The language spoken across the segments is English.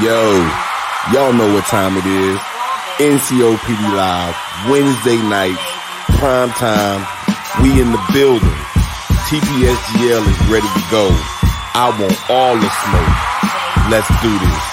Yo, y'all know what time it is. NCOPD Live, Wednesday night, prime time. We in the building. TPSGL is ready to go. I want all the smoke. Let's do this.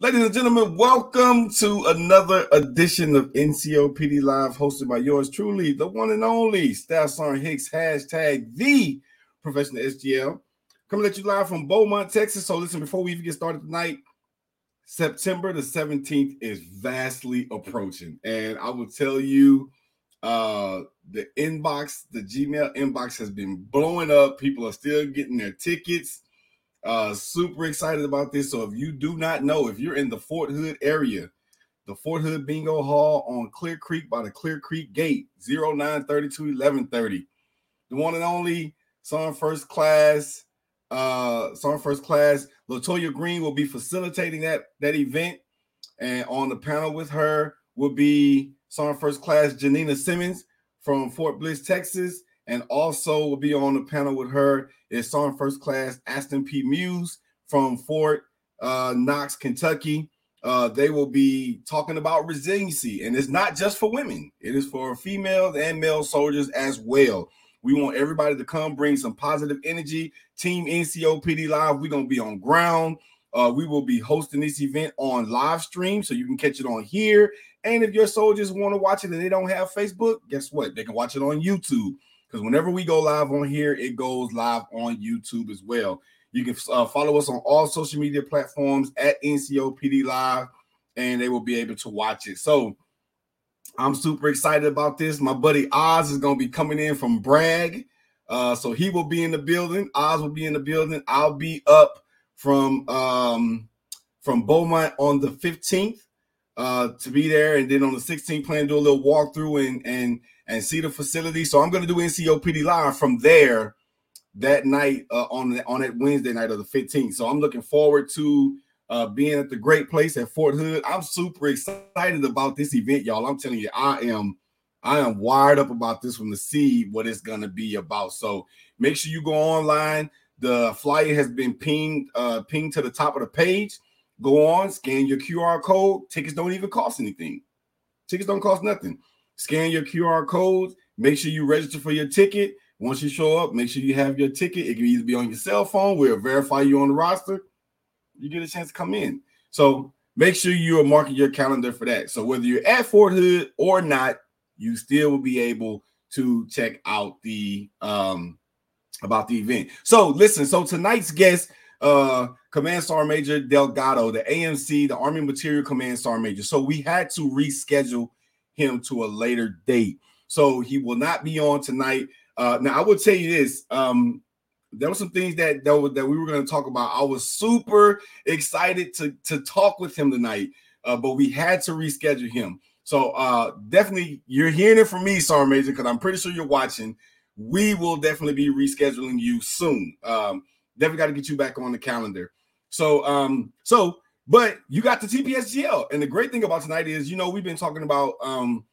Ladies and gentlemen, welcome to another edition of NCOPD Live, hosted by yours truly, the one and only Staff Sergeant Hicks, hashtag the professional SGL. Coming at you live from Beaumont, Texas. So listen, before we even get started tonight, September the 17th is vastly approaching. And I will tell you, uh, the inbox, the Gmail inbox has been blowing up. People are still getting their tickets uh, super excited about this. So if you do not know, if you're in the Fort Hood area, the Fort Hood Bingo Hall on Clear Creek by the Clear Creek Gate, 0932 1130. The one and only Sergeant First Class, uh, Sergeant First Class, Latoya Green will be facilitating that, that event. And on the panel with her will be Sergeant First Class Janina Simmons from Fort Bliss, Texas. And also will be on the panel with her is Sergeant First Class Aston P. Muse from Fort uh, Knox, Kentucky. Uh, they will be talking about resiliency, and it's not just for women; it is for females and male soldiers as well. We want everybody to come bring some positive energy. Team NCOPD Live, we're gonna be on ground. Uh, we will be hosting this event on live stream, so you can catch it on here. And if your soldiers want to watch it and they don't have Facebook, guess what? They can watch it on YouTube because whenever we go live on here, it goes live on YouTube as well. You can uh, follow us on all social media platforms at NCOPD Live, and they will be able to watch it. So I'm super excited about this. My buddy Oz is going to be coming in from Bragg. Uh, so he will be in the building. Oz will be in the building. I'll be up from um, from Beaumont on the 15th uh, to be there, and then on the 16th, plan to do a little walkthrough and and and see the facility. So I'm going to do NCOPD live from there that night uh, on on that Wednesday night of the 15th. So I'm looking forward to uh, being at the great place at Fort Hood. I'm super excited about this event, y'all. I'm telling you, I am I am wired up about this one to see what it's going to be about. So make sure you go online. The flyer has been pinged uh, pinged to the top of the page. Go on, scan your QR code. Tickets don't even cost anything. Tickets don't cost nothing scan your QR codes, make sure you register for your ticket. Once you show up, make sure you have your ticket. It can either be on your cell phone, we'll verify you on the roster. You get a chance to come in. So make sure you are marking your calendar for that. So whether you're at Fort Hood or not, you still will be able to check out the um about the event. So listen, so tonight's guest, uh Command Sergeant Major Delgado, the AMC, the Army Materiel Command Sergeant Major. So we had to reschedule him to a later date. So he will not be on tonight. Uh, now, I will tell you this. Um, there were some things that that, that we were going to talk about. I was super excited to to talk with him tonight, uh, but we had to reschedule him. So uh, definitely, you're hearing it from me, Sergeant Major, because I'm pretty sure you're watching. We will definitely be rescheduling you soon. Um, definitely got to get you back on the calendar. So, um, so but you got the TPSGL. And the great thing about tonight is, you know, we've been talking about um,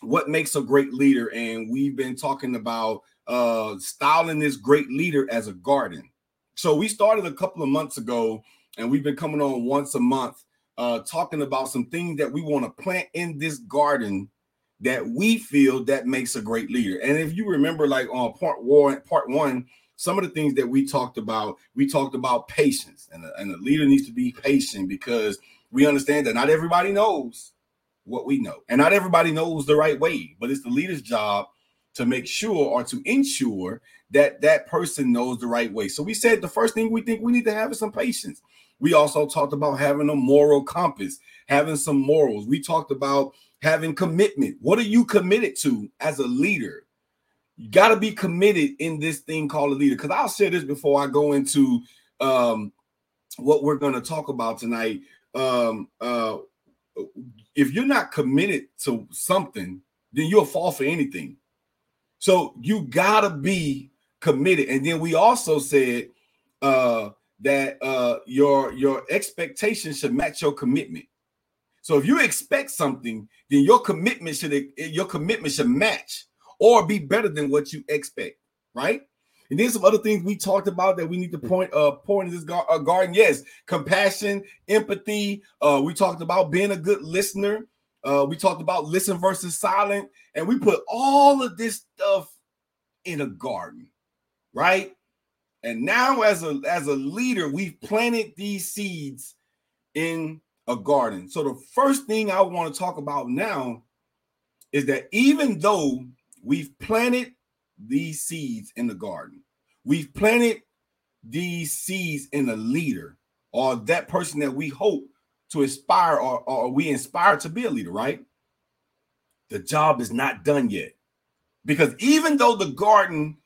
what makes a great leader, and we've been talking about uh, styling this great leader as a garden. So we started a couple of months ago, and we've been coming on once a month, uh, talking about some things that we want to plant in this garden that we feel that makes a great leader. And if you remember, like on part one, part one, some of the things that we talked about, we talked about patience, and a, and a leader needs to be patient because we understand that not everybody knows what we know, and not everybody knows the right way. But it's the leader's job to make sure or to ensure that that person knows the right way. So we said the first thing we think we need to have is some patience. We also talked about having a moral compass, having some morals. We talked about having commitment. What are you committed to as a leader? You got to be committed in this thing called a leader. Because I'll say this before I go into um, what we're going to talk about tonight. Um, uh, if you're not committed to something, then you'll fall for anything. So you gotta be committed. And then we also said uh, that uh, your your expectations should match your commitment. So if you expect something, then your commitment should your commitment should match or be better than what you expect, right? And then some other things we talked about that we need to point uh point in this gar- uh, garden. Yes, compassion, empathy. Uh, we talked about being a good listener. Uh, we talked about listen versus silent, and we put all of this stuff in a garden, right? And now, as a as a leader, we've planted these seeds in a garden. So the first thing I want to talk about now is that even though we've planted these seeds in the garden, we've planted these seeds in a leader or that person that we hope to inspire or, or we inspire to be a leader, right? The job is not done yet. Because even though the garden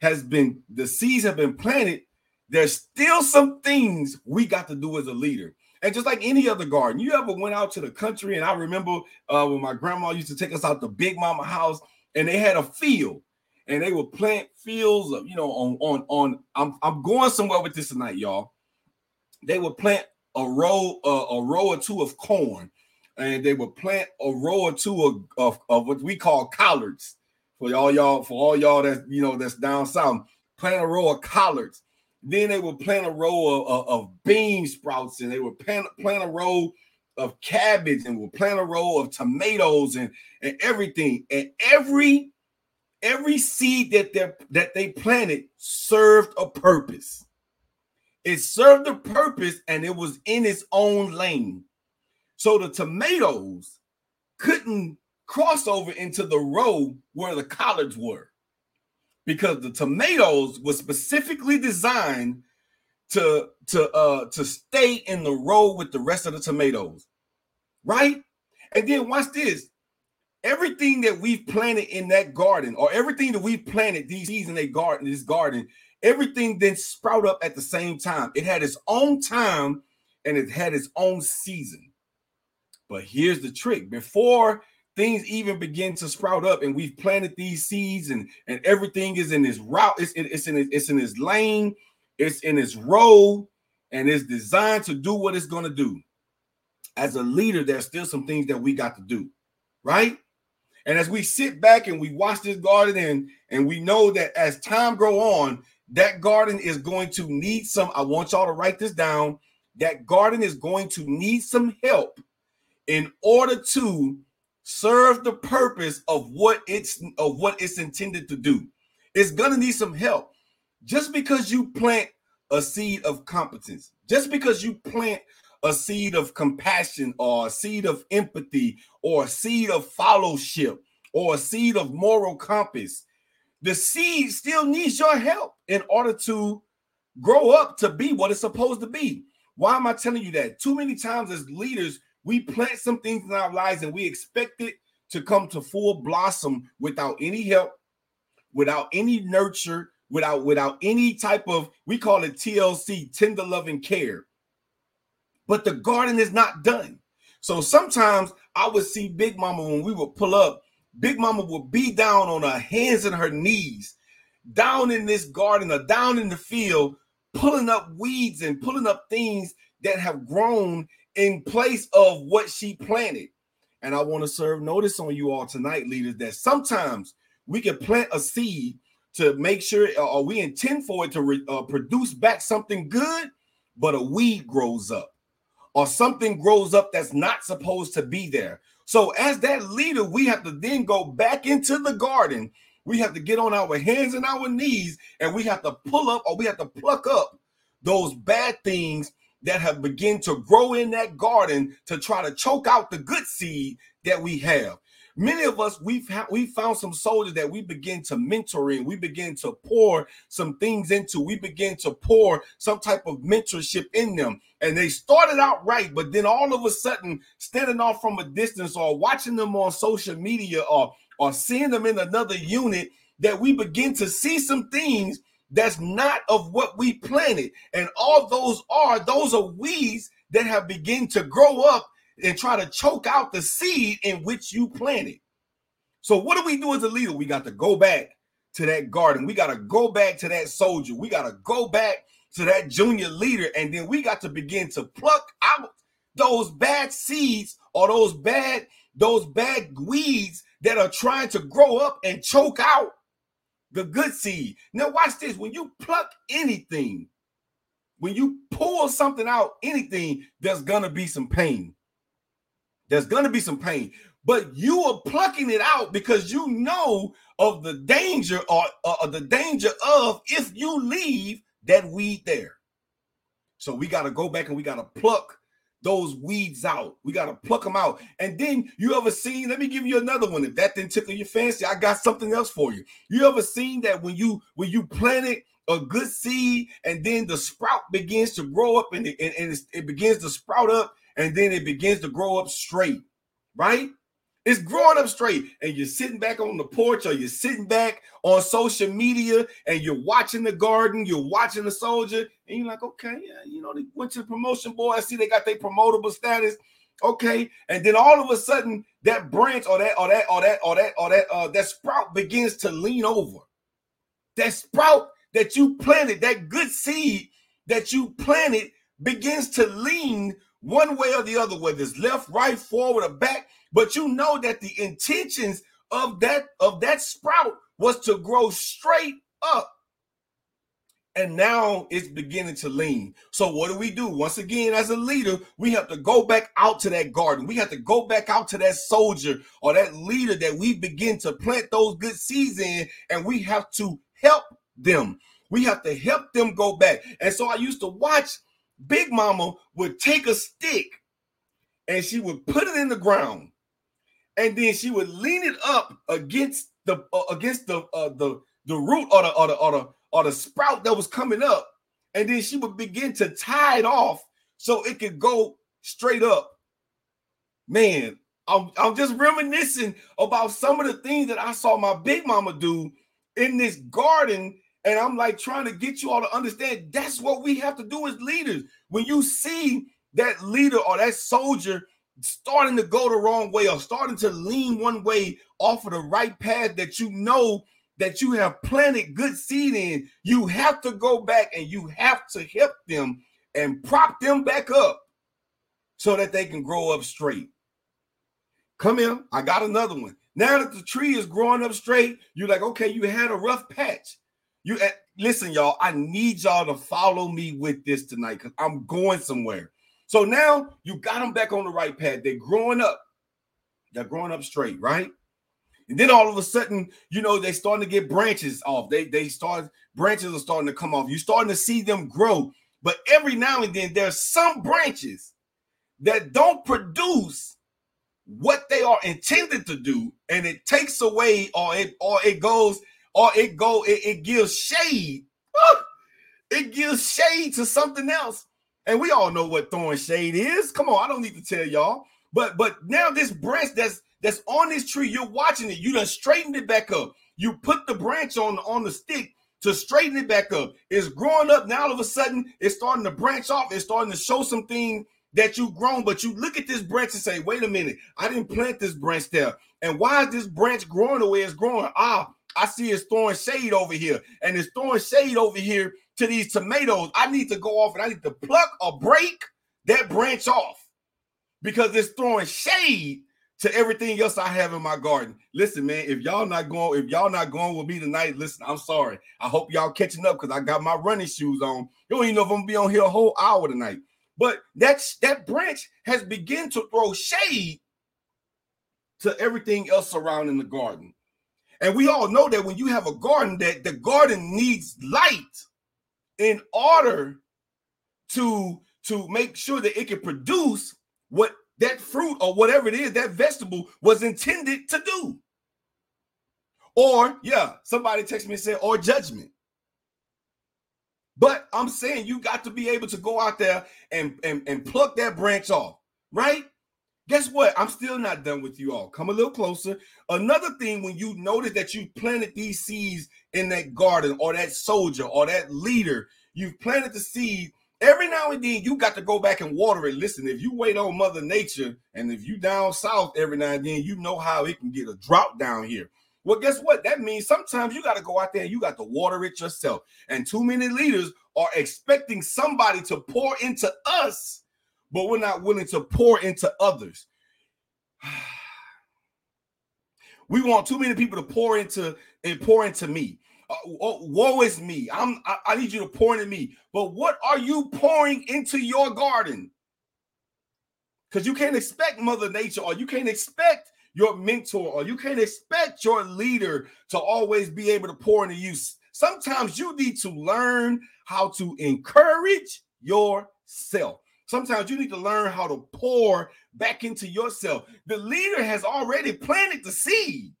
has been, the seeds have been planted, there's still some things we got to do as a leader. And just like any other garden, you ever went out to the country? And I remember uh, when my grandma used to take us out to Big Mama house, and they had a field, and they would plant fields of, you know, on on on. I'm I'm going somewhere with this tonight, y'all. They would plant a row uh, a row or two of corn, and they would plant a row or two of, of, of what we call collards. For all y'all, for all y'all that you know that's down south, plant a row of collards. Then they would plant a row of, of, of bean sprouts, and they would plant, plant a row of cabbage, and would plant a row of tomatoes and, and everything. And every every seed that they that they planted served a purpose. It served a purpose and it was in its own lane. So the tomatoes couldn't cross over into the row where the collards were because the tomatoes were specifically designed to to uh to stay in the row with the rest of the tomatoes right and then watch this everything that we've planted in that garden or everything that we've planted these seeds in a garden this garden everything then sprout up at the same time. It had its own time and it had its own season. But here's the trick before things even begin to sprout up and we've planted these seeds and, and everything is in this route, it's, it's in it's in this lane, it's in its role and it's designed to do what it's going to do. As a leader, there's still some things that we got to do, right? And as we sit back and we watch this garden and, and we know that as time grow on, that garden is going to need some. I want y'all to write this down. That garden is going to need some help in order to serve the purpose of what it's of what it's intended to do. It's gonna need some help. Just because you plant a seed of competence, just because you plant a seed of compassion or a seed of empathy or a seed of fellowship or a seed of moral compass the seed still needs your help in order to grow up to be what it's supposed to be. Why am I telling you that? Too many times as leaders, we plant some things in our lives and we expect it to come to full blossom without any help, without any nurture, without without any type of we call it TLC, tender loving care. But the garden is not done. So sometimes I would see Big Mama when we would pull up Big Mama would be down on her hands and her knees, down in this garden or down in the field, pulling up weeds and pulling up things that have grown in place of what she planted. And I want to serve notice on you all tonight, leaders, that sometimes we can plant a seed to make sure, or we intend for it to re, uh, produce back something good, but a weed grows up, or something grows up that's not supposed to be there. So, as that leader, we have to then go back into the garden we have to get on our hands and our knees and we have to pull up or we have to pluck up those bad things that have begun to grow in that garden to try to choke out the good seed that we have. Many of us we've ha- we found some soldiers that we begin to mentor in, we begin to pour some things into, we begin to pour some type of mentorship in them. And they started out right, but then all of a sudden, standing off from a distance or watching them on social media or or seeing them in another unit, that we begin to see some things that's not of what we planted. And all those are, those are weeds that have begun to grow up and try to choke out the seed in which you planted. So, what do we do as a leader? We got to go back to that garden. We got to go back to that soldier. We got to go back to that junior leader. And then we got to begin to pluck out those bad seeds or those bad, those bad weeds that are trying to grow up and choke out the good seed. Now, watch this. When you pluck anything, when you pull something out, anything, there's gonna be some pain. There's going to be some pain, but you are plucking it out because you know of the danger or, uh, or the danger of if you leave that weed there. So we got to go back and we got to pluck those weeds out. We got to pluck them out. And then you ever seen, let me give you another one. If that didn't tickle your fancy, I got something else for you. You ever seen that when you when you planted a good seed and then the sprout begins to grow up and it, and, and it begins to sprout up and then it begins to grow up straight, right? It's growing up straight, and you're sitting back on the porch or you're sitting back on social media and you're watching the garden, you're watching the soldier, and you're like, okay, yeah, you know, they went to the promotion board. I see they got their promotable status. Okay, and then all of a sudden that branch or that or that or that or that or that uh that sprout begins to lean over. That sprout that you planted, that good seed that you planted begins to lean one way or the other, whether it's left, right, forward, or back. But you know that the intentions of that of that sprout was to grow straight up. And now it's beginning to lean. So what do we do? Once again, as a leader, we have to go back out to that garden. We have to go back out to that soldier or that leader that we begin to plant those good seeds in, and we have to help them. We have to help them go back. And so I used to watch Big Mama would take a stick and she would put it in the ground, and then she would lean it up against the uh, against the uh, the the root or the or the or the or the sprout that was coming up, and then she would begin to tie it off so it could go straight up. Man, I'm, I'm just reminiscing about some of the things that I saw my big mama do in this garden and I'm like trying to get you all to understand that's what we have to do as leaders. When you see that leader or that soldier starting to go the wrong way or starting to lean one way off of the right path that you know that you have planted good seed in, you have to go back and you have to help them and prop them back up so that they can grow up straight. Come here, I got another one. Now that the tree is growing up straight, you're like, okay, you had a rough patch. You eh, listen, y'all. I need y'all to follow me with this tonight because I'm going somewhere. So now you got them back on the right path. They're growing up. They're growing up straight, right? And then all of a sudden, you know, they starting to get branches off. They they start branches are starting to come off. You're starting to see them grow. But every now and then there's some branches that don't produce what they are intended to do, and it takes away or it or it goes or it go it, it gives shade. It gives shade to something else. And we all know what throwing shade is. Come on, I don't need to tell y'all. But but now this branch that's that's on this tree, you're watching it. You done straightened it back up. You put the branch on on the stick to straighten it back up. It's growing up. Now all of a sudden, it's starting to branch off. It's starting to show something that you've grown. But you look at this branch and say, wait a minute, I didn't plant this branch there. And why is this branch growing the way it's growing? Ah, I see it's throwing shade over here, and it's throwing shade over here to these tomatoes. I need to go off and I need to pluck or break that branch off because it's throwing shade to everything else I have in my garden. Listen, man, if y'all not going, if y'all not going with me tonight, listen, I'm sorry. I hope y'all catching up because I got my running shoes on. You don't even know if I'm gonna be on here a whole hour tonight. But that's that branch has begun to throw shade to everything else surrounding the garden. And we all know that when you have a garden, that the garden needs light in order to to make sure that it can produce what that fruit or whatever it is that vegetable was intended to do. Or yeah, somebody text me and said, or judgment. But I'm saying you got to be able to go out there and, and, and pluck that branch off, right? Guess what? I'm still not done with you all. Come a little closer. Another thing, when you notice that you planted these seeds in that garden or that soldier or that leader, you've planted the seed. Every now and then, you got to go back and water it. Listen, if you wait on Mother Nature, and if you down south every now and then, you know how it can get a drought down here. Well, guess what? That means sometimes you got to go out there and you got to water it yourself. And too many leaders are expecting somebody to pour into us, but we're not willing to pour into others. we want too many people to pour into and pour into me. Uh, oh, woe is me. I'm I, I need you to pour into me. But what are you pouring into your garden? Because you can't expect Mother Nature or you can't expect your mentor or you can't expect your leader to always be able to pour into you. Sometimes you need to learn how to encourage yourself. Sometimes you need to learn how to pour back into yourself. The leader has already planted the seed.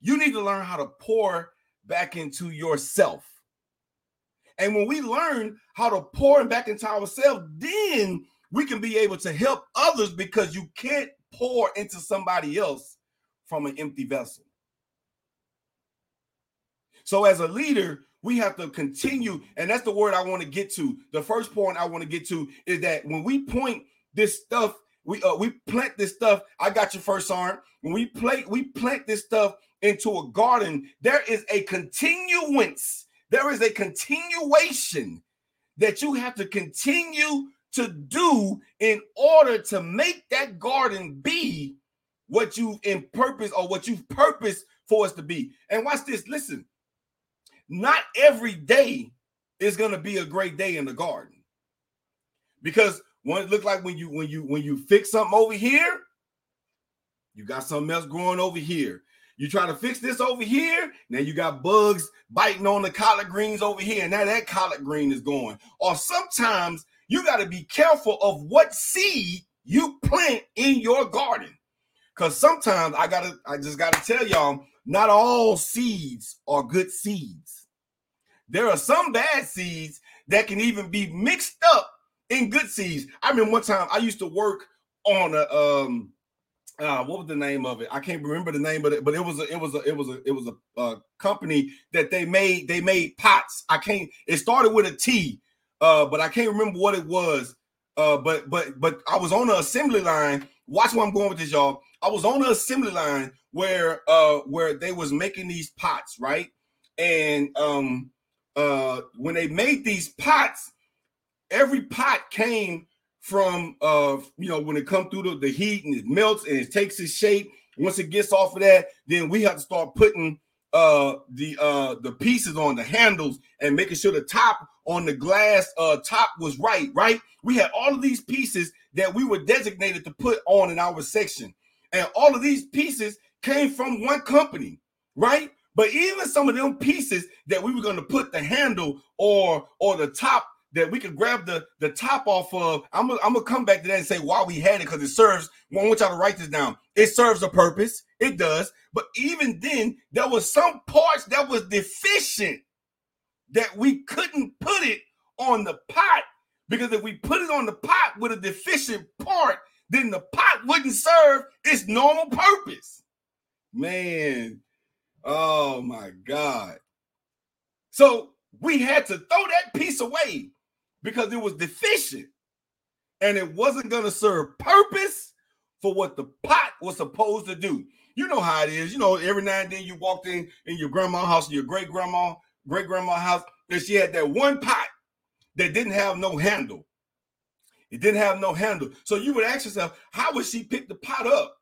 You need to learn how to pour back into yourself. And when we learn how to pour back into ourselves, then we can be able to help others because you can't pour into somebody else from an empty vessel. So, as a leader, we have to continue, and that's the word I want to get to. The first point I want to get to is that when we point this stuff, we uh, we plant this stuff. I got your first arm. When we play, we plant this stuff into a garden. There is a continuance. There is a continuation that you have to continue to do in order to make that garden be what you've in purpose or what you've purposed for us to be. And watch this. Listen, not every day is going to be a great day in the garden because when it look like when you when you when you fix something over here, you got something else growing over here. You try to fix this over here, now you got bugs biting on the collard greens over here, and now that collard green is going. Or sometimes you got to be careful of what seed you plant in your garden. Because sometimes I gotta, I just gotta tell y'all, not all seeds are good seeds. There are some bad seeds that can even be mixed up in good seeds. I remember one time I used to work on a um uh, what was the name of it? I can't remember the name of it, but it was a, it was a, it was a, it was a, a company that they made they made pots. I can't. It started with a T, uh, but I can't remember what it was. Uh, but but but I was on the assembly line. Watch where I'm going with this, y'all. I was on the assembly line where uh where they was making these pots, right? And um uh when they made these pots, every pot came from uh you know when it come through the, the heat and it melts and it takes its shape. Once it gets off of that, then we have to start putting uh the uh the pieces on the handles and making sure the top on the glass uh top was right right we had all of these pieces that we were designated to put on in our section and all of these pieces came from one company right but even some of them pieces that we were going to put the handle or or the top that we could grab the the top off of. I'm gonna, I'm come back to that and say why we had it because it serves. I want y'all to write this down. It serves a purpose. It does. But even then, there was some parts that was deficient that we couldn't put it on the pot because if we put it on the pot with a deficient part, then the pot wouldn't serve its normal purpose. Man, oh my God. So we had to throw that piece away because it was deficient and it wasn't going to serve purpose for what the pot was supposed to do. You know how it is. You know, every now and then you walked in in your grandma's house, your great grandma, great grandma house, and she had that one pot that didn't have no handle. It didn't have no handle. So you would ask yourself, how would she pick the pot up?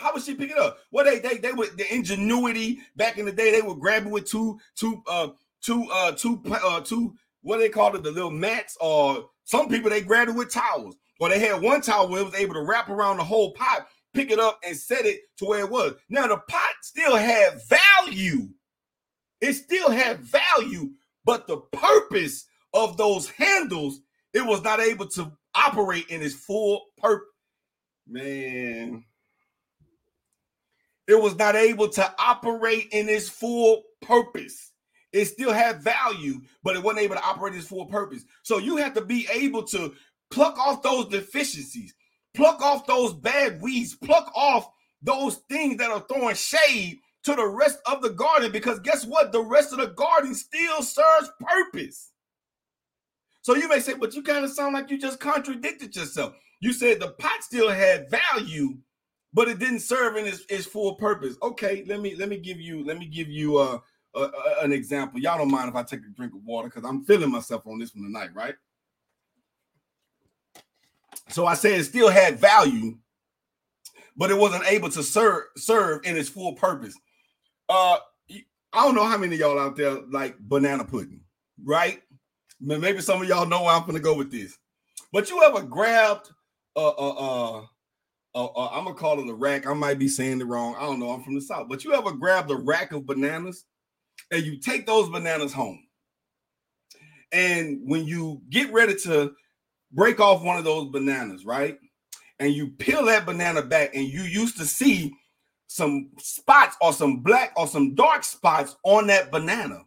How would she pick it up? Well, they they they would the ingenuity back in the day, they would grab it with two two uh two uh two uh two what they called it, the little mats, or some people they grabbed it with towels, or they had one towel where it was able to wrap around the whole pot. pick it up and set it to where it was. Now the pot still had value. It still had value, but the purpose of those handles, it was not able to operate in its full purpose. Man, it was not able to operate in its full purpose. It still had value, but it wasn't able to operate its full purpose. So you have to be able to pluck off those deficiencies, pluck off those bad weeds, pluck off those things that are throwing shade to the rest of the garden because guess what? The rest of the garden still serves purpose. So you may say, but you kind of sound like you just contradicted yourself. You said the pot still had value, but it didn't serve in its, its full purpose. Okay, let me let me give you let me give you uh, uh, an example. Y'all don't mind if I take a drink of water because I'm feeling myself on this one tonight, right? So I said it still had value, but it wasn't able to serve serve in its full purpose. Uh, I don't know how many y'all out there like banana pudding, right? Maybe some of y'all know where I'm gonna go with this. But you ever grabbed uh uh, uh, uh I'm gonna call it a rack. I might be saying it wrong. I don't know. I'm from the south. But you ever grabbed a rack of bananas and you take those bananas home. And when you get ready to break off one of those bananas, right? And you peel that banana back, and you used to see some spots or some black or some dark spots on that banana.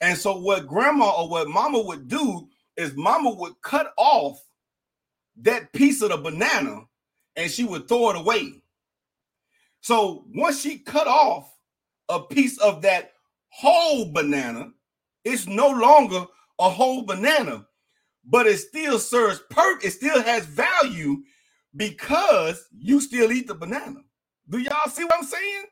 And so, what grandma or what mama would do is mama would cut off that piece of the banana and she would throw it away. So, once she cut off a piece of that whole banana, it's no longer a whole banana, but it still serves purpose, it still has value because you still eat the banana. Do y'all see what I'm saying?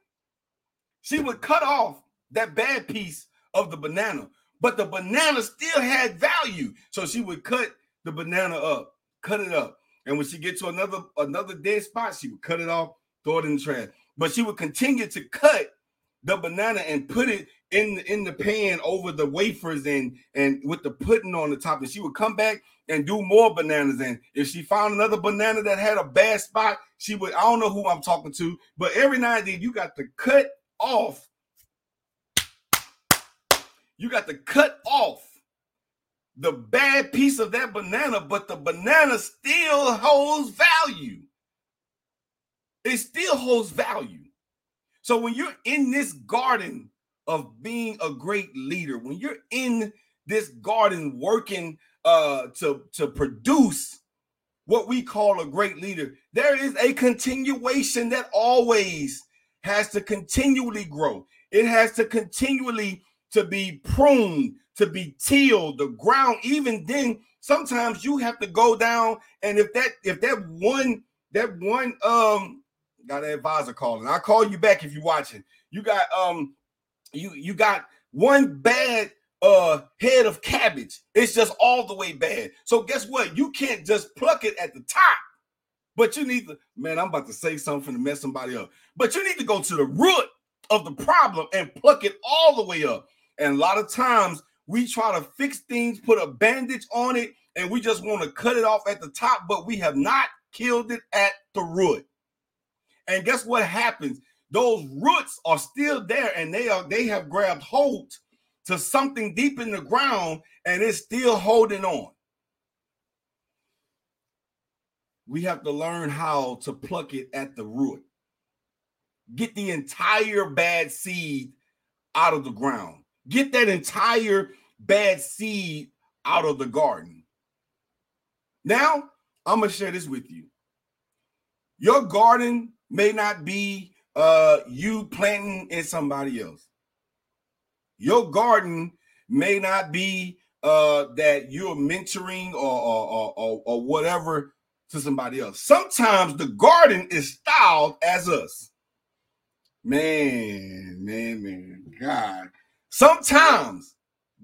She would cut off that bad piece of the banana, but the banana still had value. So she would cut the banana up, cut it up. And when she get to another another dead spot, she would cut it off, throw it in the trash. But she would continue to cut the banana and put it in in the pan over the wafers and and with the pudding on the top. And she would come back and do more bananas. And if she found another banana that had a bad spot she would i don't know who i'm talking to but every now and then you got to cut off. You got to cut off the bad piece of that banana but the banana still holds value it still holds value so when you're in this garden of being a great leader, when you're in this garden working uh, to, to produce what we call a great leader, there is a continuation that always has to continually grow. It has to continually to be pruned, to be tilled, the ground. Even then, sometimes you have to go down, and if that if that one that one um got an advisor calling, I'll call you back if you're watching. You got um you you got one bad uh head of cabbage. It's just all the way bad. So guess what? You can't just pluck it at the top. But you need to, man, I'm about to say something to mess somebody up. But you need to go to the root of the problem and pluck it all the way up. And a lot of times we try to fix things, put a bandage on it, and we just want to cut it off at the top, but we have not killed it at the root. And guess what happens? those roots are still there and they are they have grabbed hold to something deep in the ground and it's still holding on. We have to learn how to pluck it at the root. Get the entire bad seed out of the ground. Get that entire bad seed out of the garden. Now, I'm going to share this with you. Your garden may not be uh you planting in somebody else. Your garden may not be uh that you're mentoring or or, or, or, or whatever to somebody else. Sometimes the garden is styled as us. Man, man, man, God. Sometimes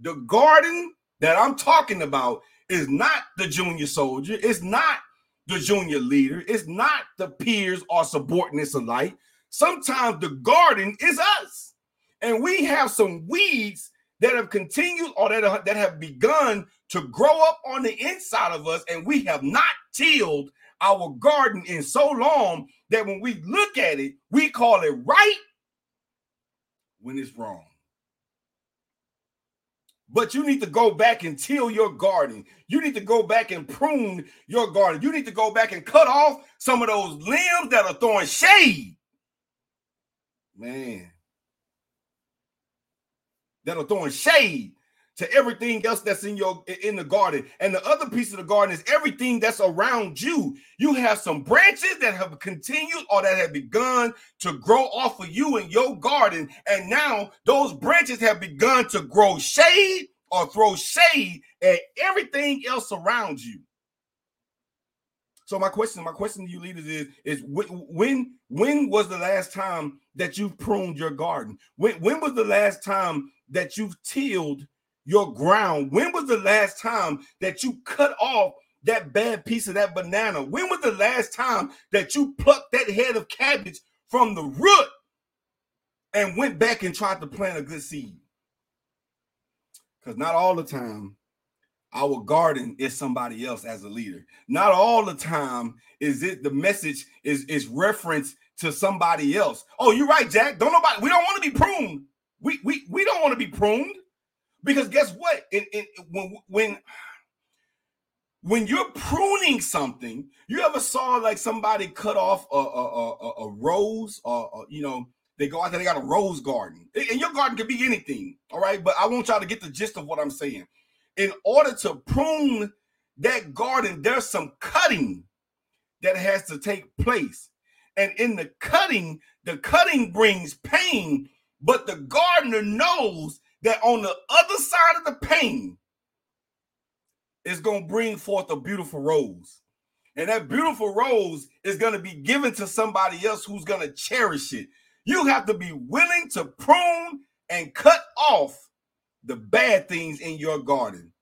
the garden that I'm talking about is not the junior soldier, it's not the junior leader, it's not the peers or subordinates alike. Sometimes the garden is us. And we have some weeds that have continued or that, are, that have begun to grow up on the inside of us, and we have not tilled our garden in so long that when we look at it, we call it right when it's wrong. But you need to go back and till your garden. You need to go back and prune your garden. You need to go back and cut off some of those limbs that are throwing shade. Man. That are throwing shade to everything else that's in your in the garden. And the other piece of the garden is everything that's around you. You have some branches that have continued or that have begun to grow off of you in your garden. And now those branches have begun to grow shade or throw shade at everything else around you. So my question, my question to you leaders is, is when when was the last time that you've pruned your garden? When when was the last time that you've tilled your ground? When was the last time that you cut off that bad piece of that banana? When was the last time that you plucked that head of cabbage from the root and went back and tried to plant a good seed? Because not all the time our garden is somebody else as a leader. Not all the time is it the message is is reference to somebody else. Oh, you're right, Jack. Don't nobody we don't want to be pruned. We we we don't want to be pruned. Because guess what? It, it, when when when you're pruning something, you ever saw like somebody cut off a, a, a, a rose or, you know they go out there they got a rose garden. And your garden could be anything all right? But i want y'all to get the gist of what i'm saying. In order to prune that garden there's some cutting that has to take place. And in the cutting the cutting brings pain but the gardener knows that on the other side of the pain is going to bring forth a beautiful rose. And that beautiful rose is going to be given to somebody else who's going to cherish it. You have to be willing to prune and cut off the bad things in your garden.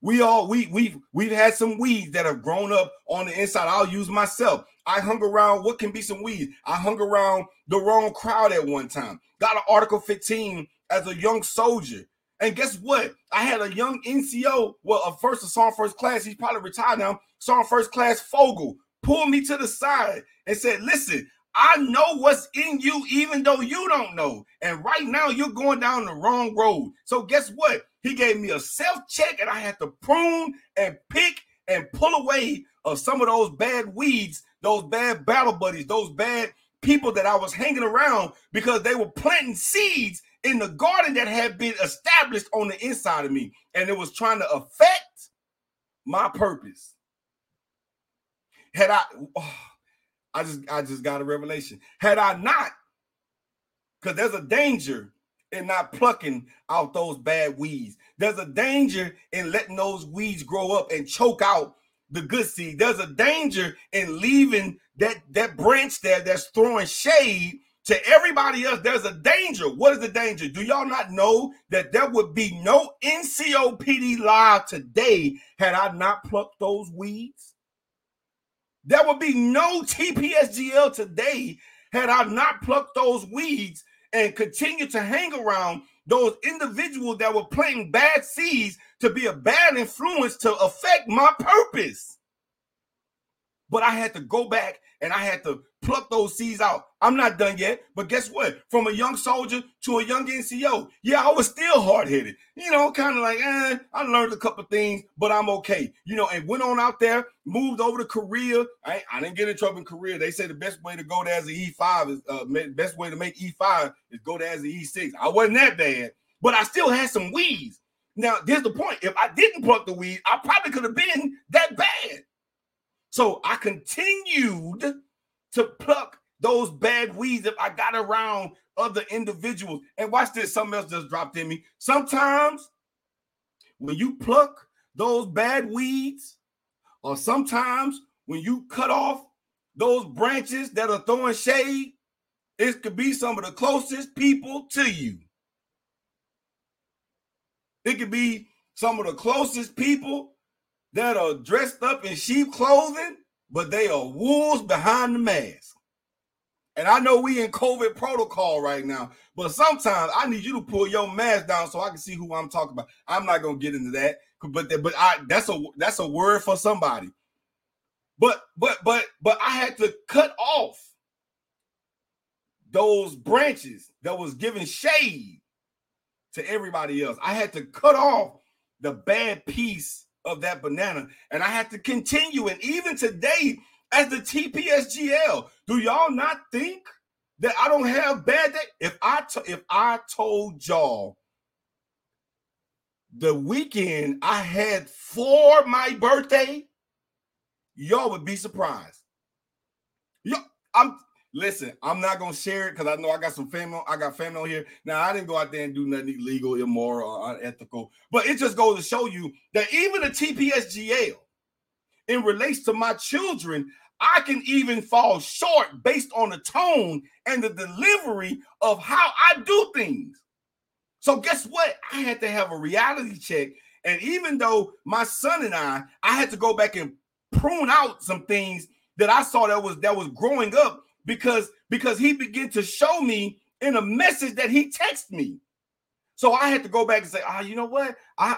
We all we we've we've had some weeds that have grown up on the inside. I'll use myself. I hung around what can be some weeds. I hung around the wrong crowd at one time. Got an Article 15 as a young soldier. And guess what? I had a young NCO, well, a first a sergeant first class, he's probably retired now, sergeant first class Fogel, pulled me to the side and said, Listen, I know what's in you, even though you don't know. And right now, you're going down the wrong road. So, guess what? He gave me a self check, and I had to prune and pick and pull away of some of those bad weeds, those bad battle buddies, those bad people that I was hanging around because they were planting seeds in the garden that had been established on the inside of me, and it was trying to affect my purpose. Had I, oh, I just, I just got a revelation. Had I not, because there's a danger in not plucking out those bad weeds. There's a danger in letting those weeds grow up and choke out the good seed. There's a danger in leaving that that branch there that's throwing shade to everybody else, there's a danger. What is the danger? Do y'all not know that there would be no NCOPD live today had I not plucked those weeds? There would be no TPSGL today had I not plucked those weeds and continued to hang around those individuals that were planting bad seeds to be a bad influence to affect my purpose. But I had to go back and I had to pluck those seeds out. I'm not done yet, but guess what? From a young soldier to a young NCO, yeah, I was still hard headed. You know, kind of like, eh, I learned a couple things, but I'm okay. You know, and went on out there, moved over to Korea. I, I didn't get in trouble in Korea. They say the best way to go there as an E5 is uh, best way to make E5 is go there as an E6. I wasn't that bad, but I still had some weeds. Now, here's the point: if I didn't pluck the weed, I probably could have been that bad. So I continued to pluck those bad weeds if I got around other individuals. And watch this, something else just dropped in me. Sometimes when you pluck those bad weeds, or sometimes when you cut off those branches that are throwing shade, it could be some of the closest people to you. It could be some of the closest people that are dressed up in sheep clothing, but they are wolves behind the mask. And I know we in COVID protocol right now, but sometimes I need you to pull your mask down so I can see who I'm talking about. I'm not gonna get into that, but but I that's a that's a word for somebody. But but but but I had to cut off those branches that was giving shade to everybody else. I had to cut off the bad piece of that banana, and I had to continue. And even today, as the TPSGL. Do y'all not think that I don't have bad day? If I t- if I told y'all the weekend I had for my birthday, y'all would be surprised. Yo, I'm listen, I'm not gonna share it because I know I got some family. I got family on here. Now I didn't go out there and do nothing illegal, immoral, or unethical, but it just goes to show you that even the TPSGL, in relation to my children, I can even fall short based on the tone and the delivery of how I do things. So guess what? I had to have a reality check. And even though my son and I, I had to go back and prune out some things that I saw that was that was growing up because because he began to show me in a message that he texted me. So I had to go back and say, ah, oh, you know what? I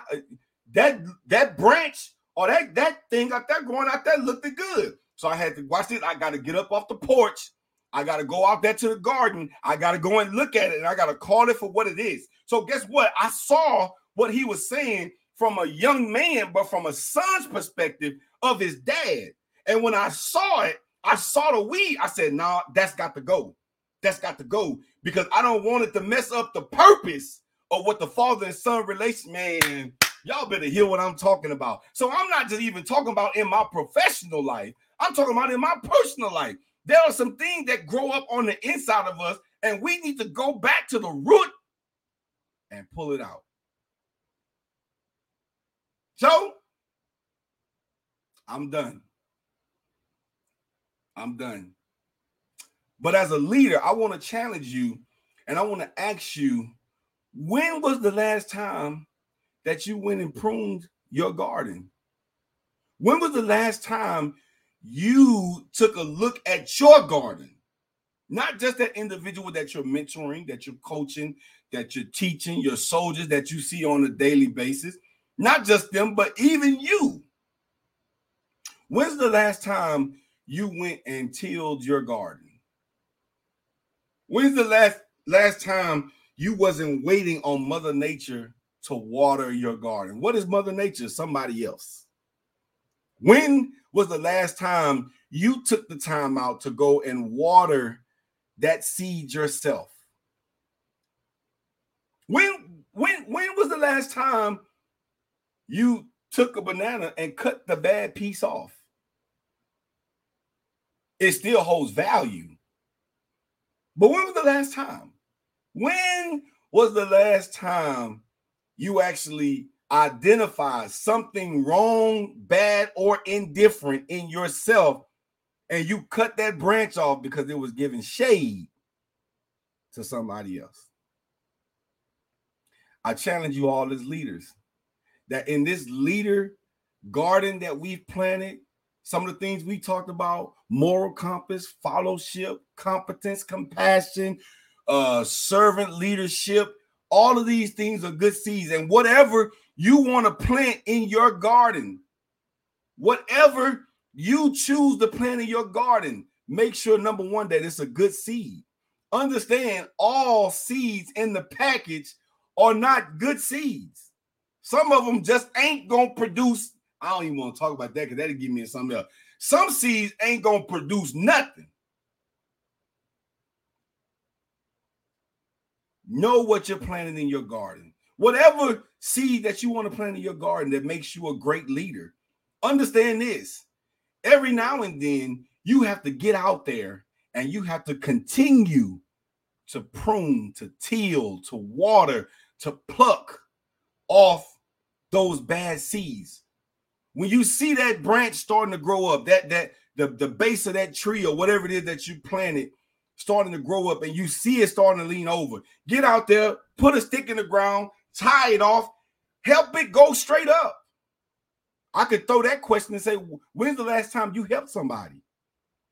that that branch or that that thing out there growing out there looked good. So I had to watch it. I got to get up off the porch. I got to go out there to the garden. I got to go and look at it and I got to call it for what it is. So guess what? I saw what he was saying from a young man, but from a son's perspective of his dad. And when I saw it, I saw the weed. I said, nah, that's got to go. That's got to go because I don't want it to mess up the purpose of what the father and son relation. Man, y'all better hear what I'm talking about. So I'm not just even talking about in my professional life. I'm talking about in my personal life. There are some things that grow up on the inside of us, and we need to go back to the root and pull it out. So, I'm done. I'm done. But as a leader, I want to challenge you and I want to ask you when was the last time that you went and pruned your garden? When was the last time you took a look at your garden, not just that individual that you're mentoring, that you're coaching, that you're teaching, your soldiers that you see on a daily basis, not just them, but even you. When's the last time you went and tilled your garden? When's the last last time you wasn't waiting on Mother Nature to water your garden? What is Mother Nature? Somebody else. When was the last time you took the time out to go and water that seed yourself? When when when was the last time you took a banana and cut the bad piece off? It still holds value. But when was the last time? When was the last time you actually identified something wrong, bad, or indifferent in yourself, and you cut that branch off because it was giving shade to somebody else. I challenge you all as leaders that in this leader garden that we've planted, some of the things we talked about moral compass, fellowship, competence, compassion, uh, servant leadership all of these things are good seeds. And whatever you want to plant in your garden, whatever you choose to plant in your garden, make sure number one that it's a good seed. Understand all seeds in the package are not good seeds. Some of them just ain't gonna produce. I don't even want to talk about that because that'll give me something else. Some seeds ain't gonna produce nothing. Know what you're planting in your garden. Whatever seed that you want to plant in your garden that makes you a great leader, understand this. Every now and then, you have to get out there and you have to continue to prune, to till, to water, to pluck off those bad seeds. When you see that branch starting to grow up, that that the, the base of that tree or whatever it is that you planted starting to grow up and you see it starting to lean over, get out there, put a stick in the ground, tie it off, help it go straight up. I could throw that question and say, when's the last time you helped somebody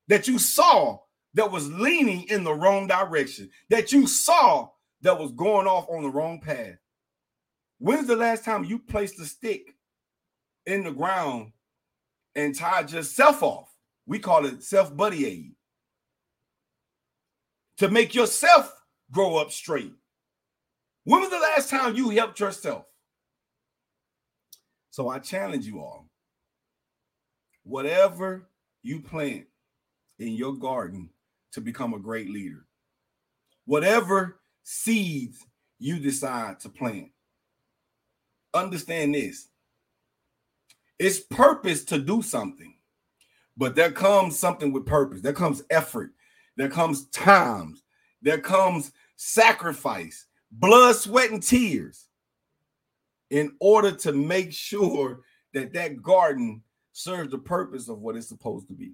that you saw that was leaning in the wrong direction, that you saw that was going off on the wrong path. When's the last time you placed a stick in the ground and tied yourself off? We call it self buddy aid to make yourself grow up straight. When was the last time you helped yourself? So I challenge you all whatever you plant in your garden to become a great leader, whatever seeds you decide to plant, understand this it's purpose to do something, but there comes something with purpose, there comes effort, there comes times, there comes sacrifice, blood, sweat, and tears in order to make sure that that garden serves the purpose of what it's supposed to be.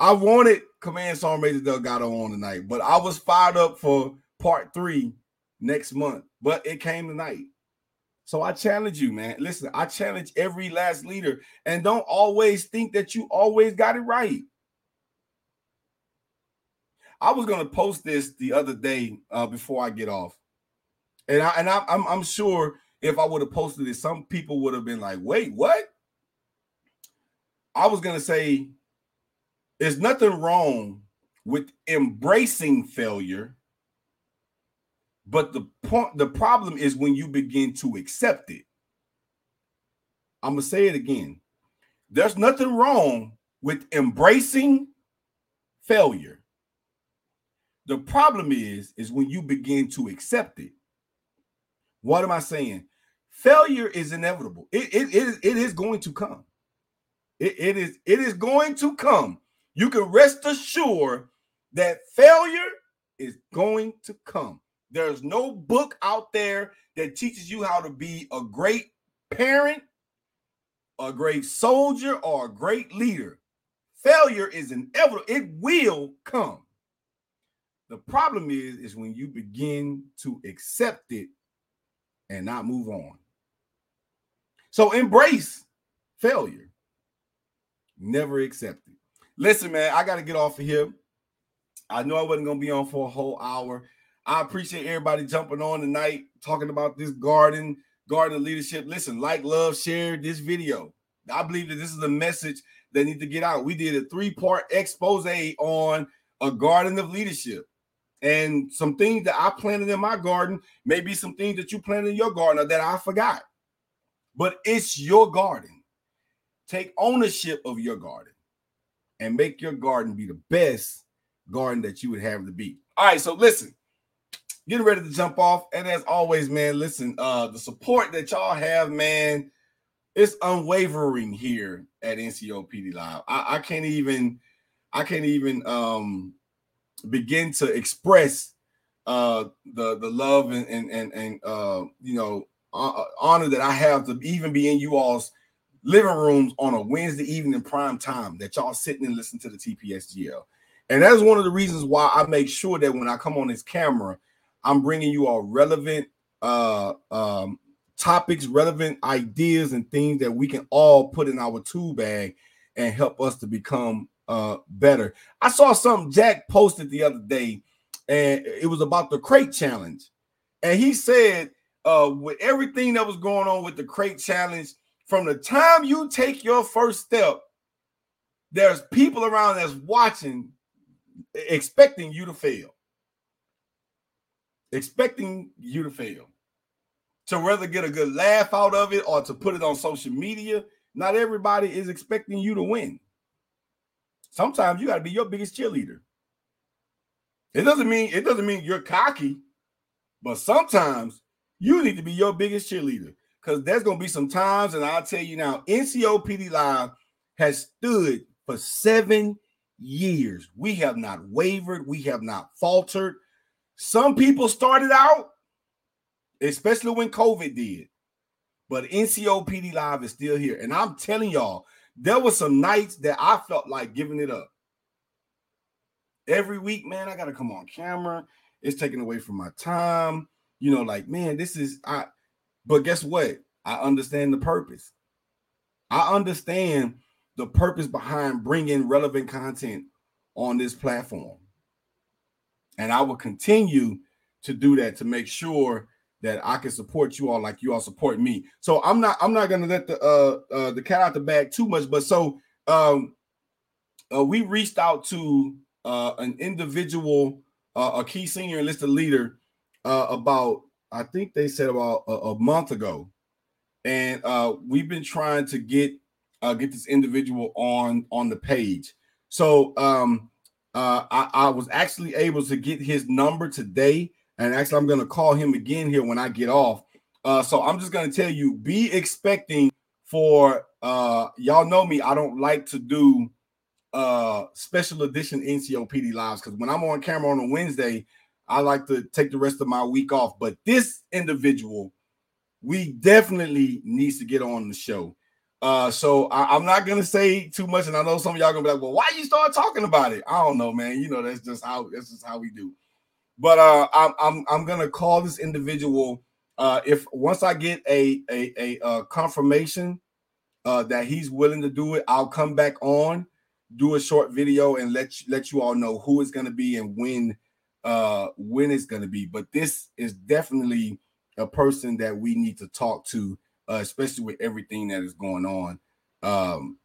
I wanted Command Sergeant Major Delgado on tonight, but I was fired up for part three next month, but it came tonight. So I challenge you, man. Listen, I challenge every last leader and don't always think that you always got it right. I was to post this the other day uh, before I get off. And I and I, I'm I'm sure if I would have posted it, some people would have been like, "Wait, what?" I was gonna say, there's nothing wrong with embracing failure, but the point, the problem is when you begin to accept it. I'm gonna say it again. There's nothing wrong with embracing failure. The problem is, is when you begin to accept it. What am I saying? Failure is inevitable. It, it, it, it is going to come. It, it is it is going to come. You can rest assured that failure is going to come. There's no book out there that teaches you how to be a great parent, a great soldier, or a great leader. Failure is inevitable. It will come. The problem is, is when you begin to accept it and not move on. So embrace failure. Never accept it. Listen, man, I got to get off of here. I know I wasn't going to be on for a whole hour. I appreciate everybody jumping on tonight, talking about this garden, garden leadership. Listen, like, love, share this video. I believe that this is a message that need to get out. We did a three-part expose on a garden of leadership and some things that I planted in my garden, maybe some things that you planted in your garden or that I forgot. But it's your garden. Take ownership of your garden and make your garden be the best garden that you would have to be. All right, so listen, getting ready to jump off. And as always, man, listen, uh, the support that y'all have, man, it's unwavering here at NCOPD Live. I, I can't even, I can't even um begin to express uh the the love and and and, and uh you know uh, honor that I have to even be in you all's living rooms on a Wednesday evening prime time that y'all sitting and listening to the TPSGL. And that's one of the reasons why I make sure that when I come on this camera, I'm bringing you all relevant uh um topics, relevant ideas and things that we can all put in our tool bag and help us to become uh better. I saw something Jack posted the other day, and it was about the crate challenge. And he said, uh, with everything that was going on with the crate challenge, from the time you take your first step, there's people around that's watching, expecting you to fail. Expecting you to fail. To rather get a good laugh out of it or to put it on social media. Not everybody is expecting you to win. Sometimes you got to be your biggest cheerleader. It doesn't mean it doesn't mean you're cocky, but sometimes you need to be your biggest cheerleader because there's gonna be some times, and I'll tell you now, NCOPD Live has stood for seven years. We have not wavered, we have not faltered. Some people started out, especially when COVID did, but NCOPD Live is still here, and I'm telling y'all, there were some nights that I felt like giving it up. Every week, man, I gotta come on camera. It's taken away from my time. You know, like, man, this is I but guess what? I understand the purpose. I understand the purpose behind bringing relevant content on this platform. And I will continue to do that to make sure that I can support you all like you all support me. So I'm not I'm not gonna let the uh, uh the cat out the bag too much, but so um uh, we reached out to uh an individual, uh, a key senior enlisted leader uh about I think they said about a, a month ago, and uh we've been trying to get uh get this individual on on the page. So um uh I, I was actually able to get his number today and actually, I'm going to call him again here when I get off. Uh, so I'm just going to tell you be expecting for uh, y'all know me, I don't like to do uh special edition NCOPD lives because when I'm on camera on a Wednesday, I like to take the rest of my week off. But this individual, we definitely needs to get on the show. Uh, so I, am not gonna say too much, and I know some of y'all gonna be like, "Well, why you start talking about it?" I don't know, man. You know, that's just how that's just how we do. But uh, I'm I'm I'm gonna call this individual. Uh, if once I get a a, a, a confirmation uh, that he's willing to do it, I'll come back on, do a short video, and let you, let you all know who it's gonna be and when uh when it's gonna be. But this is definitely a person that we need to talk to, uh, especially with everything that is going on. Um,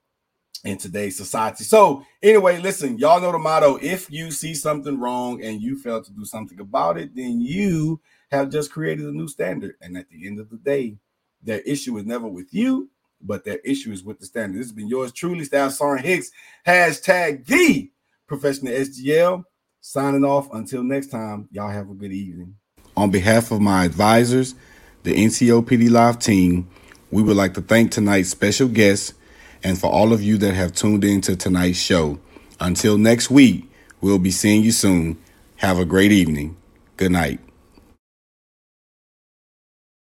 in today's society. So, anyway, listen, y'all know the motto if you see something wrong and you fail to do something about it, then you have just created a new standard. And at the end of the day, their issue is never with you, but their issue is with the standard. This has been yours truly, Staff Sergeant Hicks, hashtag the professional SGL. Signing off until next time, y'all have a good evening. On behalf of my advisors, the NCOPD Live team, we would like to thank tonight's special guests and for all of you that have tuned in to tonight's show. Until next week, we'll be seeing you soon. Have a great evening. Good night.